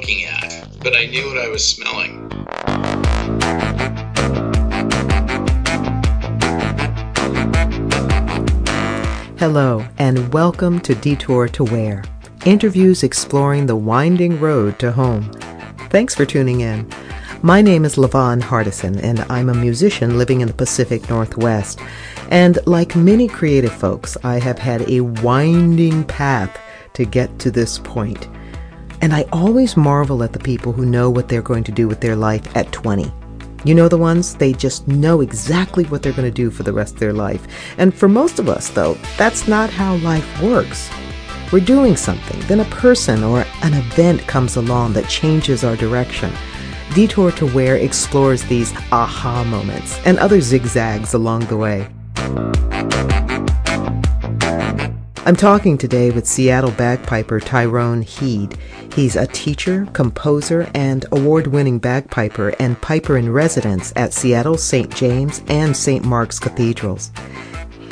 looking at, but I knew what I was smelling. Hello, and welcome to Detour to Where interviews exploring the winding road to home. Thanks for tuning in. My name is Levon Hardison, and I'm a musician living in the Pacific Northwest. And like many creative folks, I have had a winding path to get to this point. And I always marvel at the people who know what they're going to do with their life at 20. You know the ones? They just know exactly what they're going to do for the rest of their life. And for most of us, though, that's not how life works. We're doing something, then a person or an event comes along that changes our direction. Detour to Where explores these aha moments and other zigzags along the way. I'm talking today with Seattle bagpiper Tyrone Heed. He's a teacher, composer, and award winning bagpiper and piper in residence at Seattle St. James and St. Mark's Cathedrals.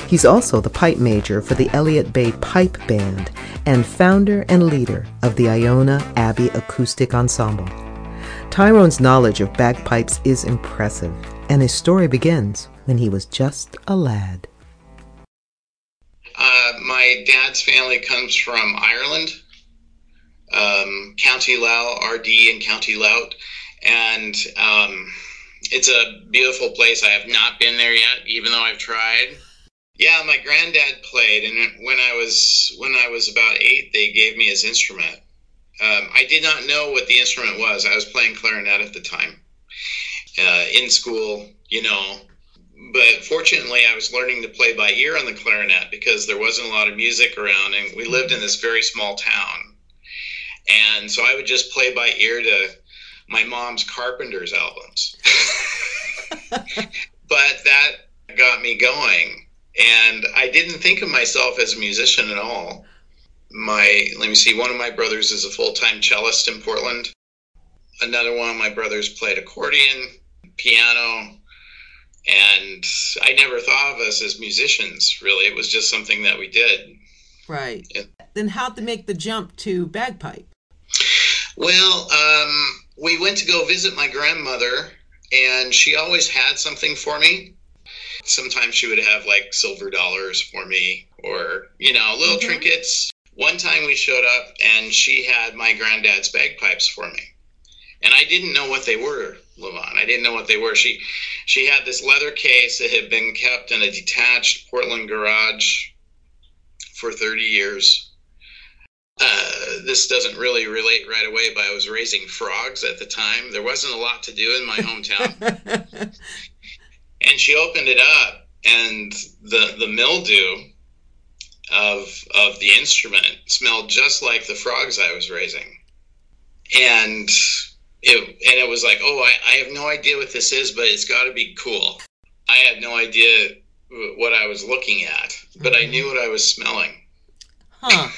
He's also the pipe major for the Elliott Bay Pipe Band and founder and leader of the Iona Abbey Acoustic Ensemble. Tyrone's knowledge of bagpipes is impressive, and his story begins when he was just a lad. My dad's family comes from Ireland, um, County Louth, Ardee and County Louth, and um, it's a beautiful place. I have not been there yet, even though I've tried. Yeah, my granddad played, and when I was when I was about eight, they gave me his instrument. Um, I did not know what the instrument was. I was playing clarinet at the time uh, in school, you know. But fortunately, I was learning to play by ear on the clarinet because there wasn't a lot of music around, and we lived in this very small town. And so I would just play by ear to my mom's Carpenters albums. but that got me going. And I didn't think of myself as a musician at all my let me see one of my brothers is a full-time cellist in portland another one of my brothers played accordion piano and i never thought of us as musicians really. It was just something that we did. Right. Yeah. then how to make the jump to bagpipe? Well um, we went to go visit my grandmother and she always had something for me. Sometimes she would have like silver dollars for me or you know little mm-hmm. trinkets. One time we showed up and she had my granddad's bagpipes for me. And I didn't know what they were, Levon. I didn't know what they were. She she had this leather case that had been kept in a detached Portland garage for 30 years. Uh, this doesn't really relate right away, but I was raising frogs at the time. There wasn't a lot to do in my hometown. and she opened it up, and the, the mildew of of the instrument smelled just like the frogs I was raising, and it and it was like, oh, I, I have no idea what this is, but it's got to be cool. I had no idea what I was looking at, but mm-hmm. I knew what I was smelling. Huh?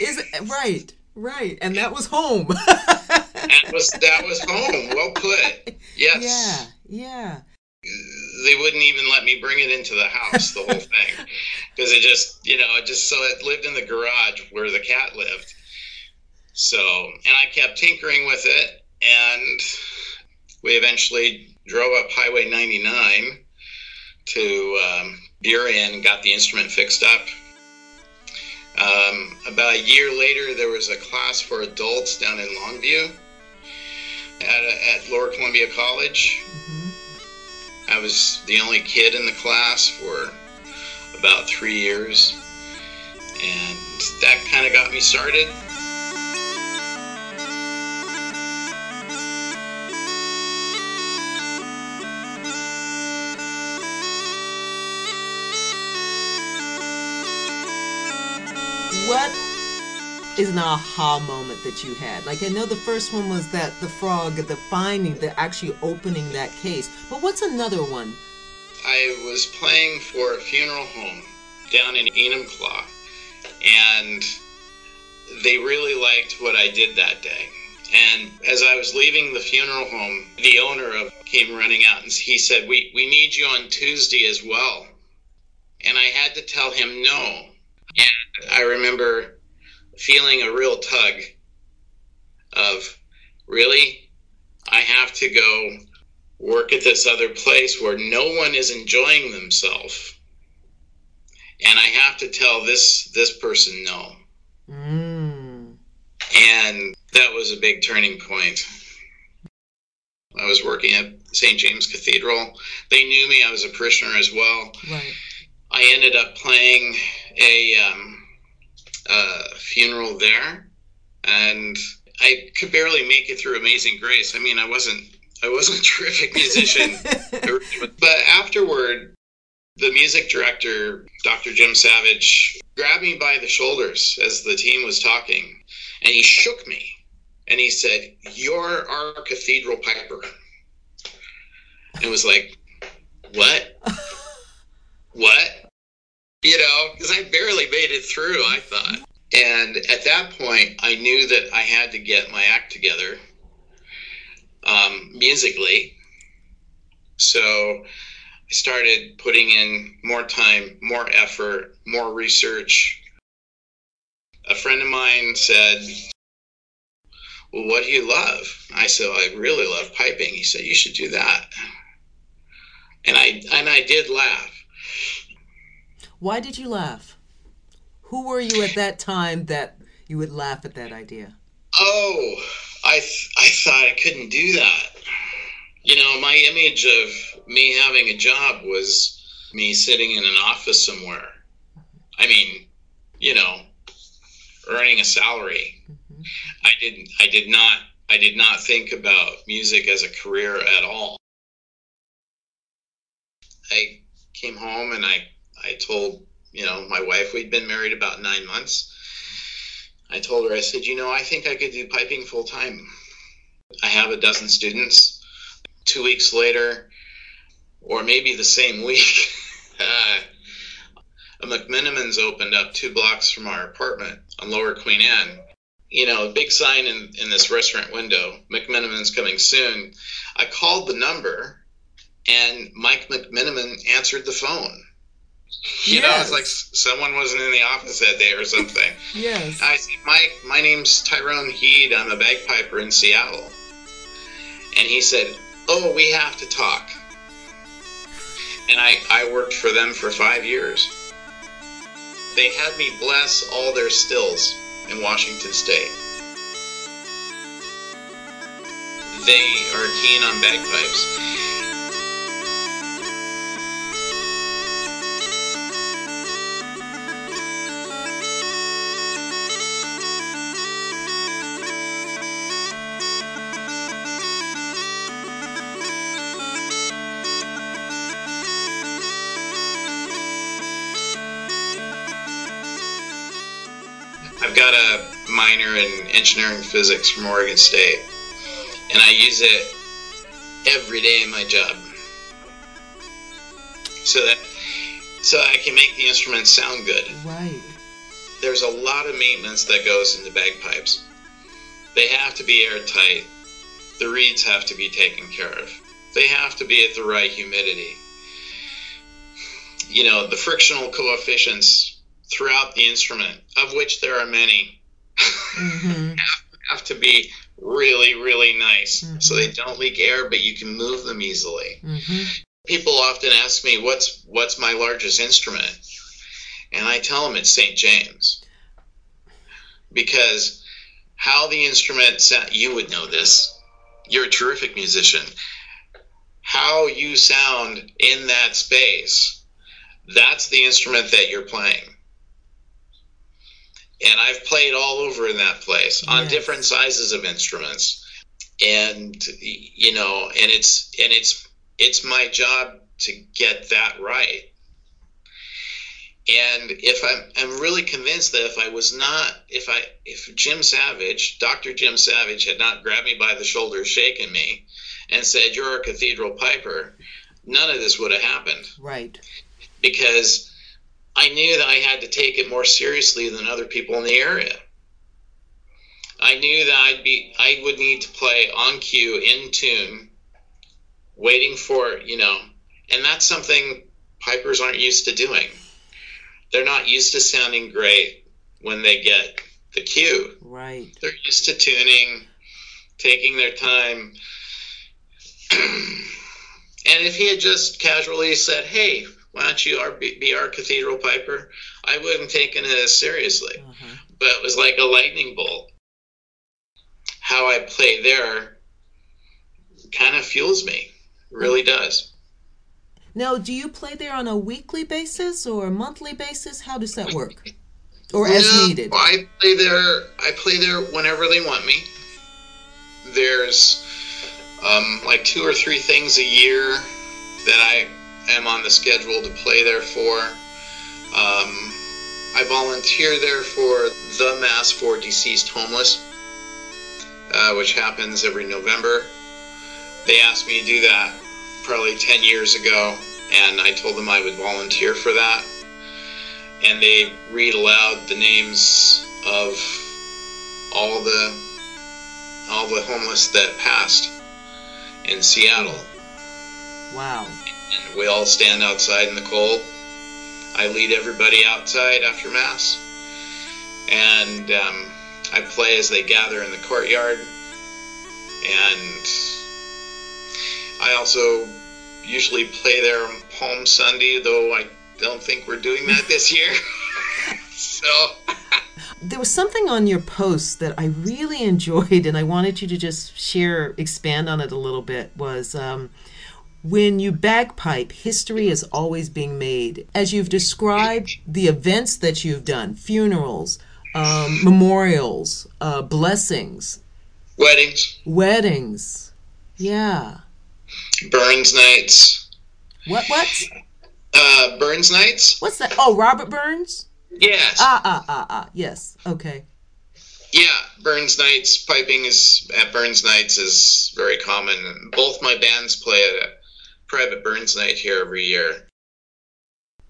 Is it right? Right, and that was home. that was that was home. Well put. Yes. Yeah. Yeah they wouldn't even let me bring it into the house, the whole thing, because it just, you know, it just so it lived in the garage where the cat lived. So, and I kept tinkering with it, and we eventually drove up Highway 99 to um, Burien and got the instrument fixed up. Um, about a year later, there was a class for adults down in Longview at, a, at Lower Columbia College. Mm-hmm I was the only kid in the class for about three years, and that kind of got me started. What is an aha moment that you had? Like I know the first one was that the frog, the finding, the actually opening that case. But what's another one? I was playing for a funeral home down in Enumclaw, and they really liked what I did that day. And as I was leaving the funeral home, the owner of came running out and he said, "We we need you on Tuesday as well." And I had to tell him no. And I remember feeling a real tug of really? I have to go work at this other place where no one is enjoying themselves. And I have to tell this this person no. Mm. And that was a big turning point. I was working at St. James Cathedral. They knew me. I was a parishioner as well. Right. I ended up playing a, um, a funeral there, and I could barely make it through Amazing Grace. I mean, I wasn't I wasn't a terrific musician, but afterward, the music director, Dr. Jim Savage, grabbed me by the shoulders as the team was talking, and he shook me, and he said, "You're our cathedral piper." And it was like, "What? what?" You know, because I barely made it through. I thought. And at that point, I knew that I had to get my act together um, musically. So I started putting in more time, more effort, more research. A friend of mine said, Well, what do you love? I said, I really love piping. He said, You should do that. And I and I did laugh. Why did you laugh? Who were you at that time that you would laugh at that idea? Oh, I th- I thought I couldn't do that. You know, my image of me having a job was me sitting in an office somewhere. I mean, you know, earning a salary. Mm-hmm. I didn't I did not I did not think about music as a career at all. I came home and I I told, you know, my wife we'd been married about 9 months. I told her I said, "You know, I think I could do piping full time. I have a dozen students. 2 weeks later or maybe the same week, uh, a McMenamins opened up two blocks from our apartment on Lower Queen Anne. You know, a big sign in, in this restaurant window, McMenamins coming soon. I called the number and Mike McMenamin answered the phone. You know, it's like someone wasn't in the office that day or something. Yes. I said, Mike, my name's Tyrone Heed. I'm a bagpiper in Seattle. And he said, Oh, we have to talk. And I, I worked for them for five years. They had me bless all their stills in Washington State. They are keen on bagpipes. Minor in engineering physics from Oregon State, and I use it every day in my job. So that so I can make the instrument sound good. Right. There's a lot of maintenance that goes into bagpipes. They have to be airtight. The reeds have to be taken care of. They have to be at the right humidity. You know, the frictional coefficients throughout the instrument, of which there are many, Mm-hmm. have to be really, really nice so Mhm. they don't leak air, but you can move them easily. Mm-hmm. People often ask me, "What's what's my largest instrument?" And I tell them it's St. James, because how the instrument sound, you would know this. You're a terrific musician. How you sound in that space, that's the instrument that you're playing. And I've played all over in that place on different sizes of instruments. And you know, and it's and it's it's my job to get that right. And if I'm, I'm really convinced that if I was not, if I, if Jim Savage, Dr. Jim Savage, had not grabbed me by the shoulders, shaken me, and said, "You're a cathedral piper," none of this would have happened Right. because I knew that I had to take it more seriously than other people in the area. I knew that I'd be I would need to play on cue in tune waiting for, you know, and that's something pipers aren't used to doing. They're not used to sounding great when they get the cue. Right. They're used to tuning taking their time. and if he had just casually said, "Hey, why don't you be our cathedral piper?" I wouldn't have taken it as seriously. Uh-huh. But it was like a lightning bolt. How I play there kind of fuels me. really does. Now, do you play there on a weekly basis or a monthly basis? How does that work? Or as no, needed? I play there. I play there whenever they want me. There's um, like two or three things a year that I am on the schedule to play there for. Um, I volunteer there for the Mass for Deceased Homeless, uh, which happens every November. They asked me to do that probably 10 years ago, and I told them I would volunteer for that. And they read aloud the names of all the all the homeless that passed in Seattle. Wow. And we all stand outside in the cold. I lead everybody outside after Mass. And um, I play as they gather in the courtyard. And I also usually play there on Palm Sunday, though I don't think we're doing that this year. so. there was something on your post that I really enjoyed, and I wanted you to just share, expand on it a little bit. Was um, when you bagpipe, history is always being made. As you've described the events that you've done, funerals, um, memorials, uh, blessings, weddings, weddings, yeah. Burns nights. What? What? Uh, Burns nights. What's that? Oh, Robert Burns. Yes. Ah, ah, ah, ah. Yes. Okay. Yeah, Burns nights. Piping is at Burns nights is very common. Both my bands play at private Burns night here every year.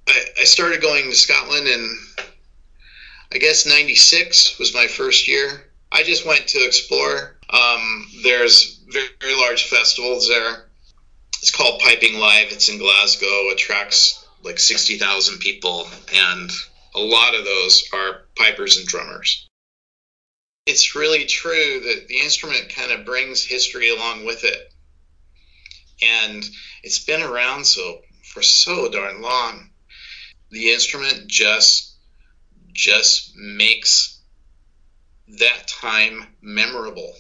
I, I started going to Scotland in, I guess, '96 was my first year. I just went to explore. Um, there's very, very large festivals there. It's called Piping Live. It's in Glasgow. Attracts like sixty thousand people, and a lot of those are pipers and drummers. It's really true that the instrument kind of brings history along with it, and it's been around so for so darn long. The instrument just just makes that time memorable.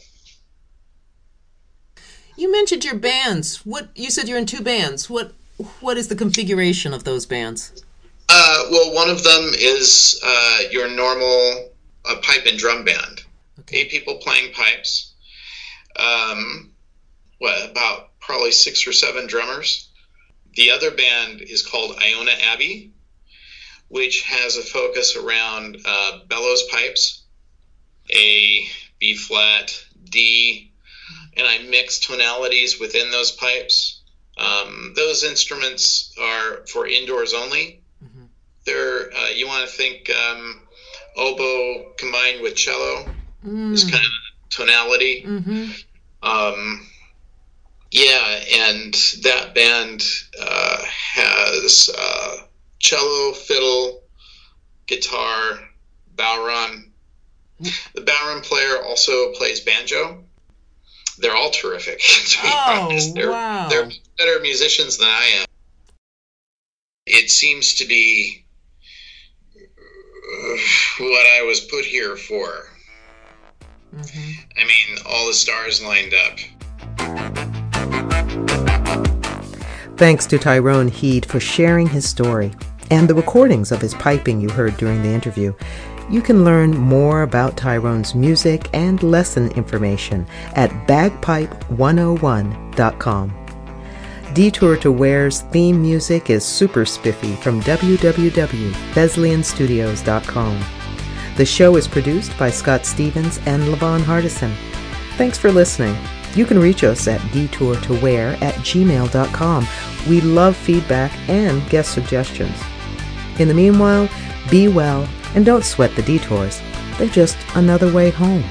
You mentioned your bands. What you said you're in two bands. What what is the configuration of those bands? Uh, well, one of them is uh, your normal uh, pipe and drum band. Okay. Eight people playing pipes. Um, what about probably six or seven drummers? The other band is called Iona Abbey, which has a focus around uh, bellows pipes, A, B flat, D, and I mix tonalities within those pipes. Um, those instruments are for indoors only. Mm-hmm. They're uh, you want to think um, oboe combined with cello mm. is kind of tonality. Mm-hmm. Um, yeah, and that band uh, has uh, cello, fiddle, guitar. Mm. The bodhrán player also plays banjo they're all terrific. To be oh, honest, they're wow. they're better musicians than I am. It seems to be uh, what I was put here for. Mm-hmm. I mean, all the stars lined up. Thanks to Tyrone Heed for sharing his story and the recordings of his piping you heard during the interview. You can learn more about Tyrone's music and lesson information at bagpipe101.com. Detour to Where's theme music is Super Spiffy from www.besleyanstudios.com. The show is produced by Scott Stevens and Levon Hardison. Thanks for listening. You can reach us at detourtowhere at gmail.com. We love feedback and guest suggestions. In the meanwhile, be well and don't sweat the detours. They're just another way home.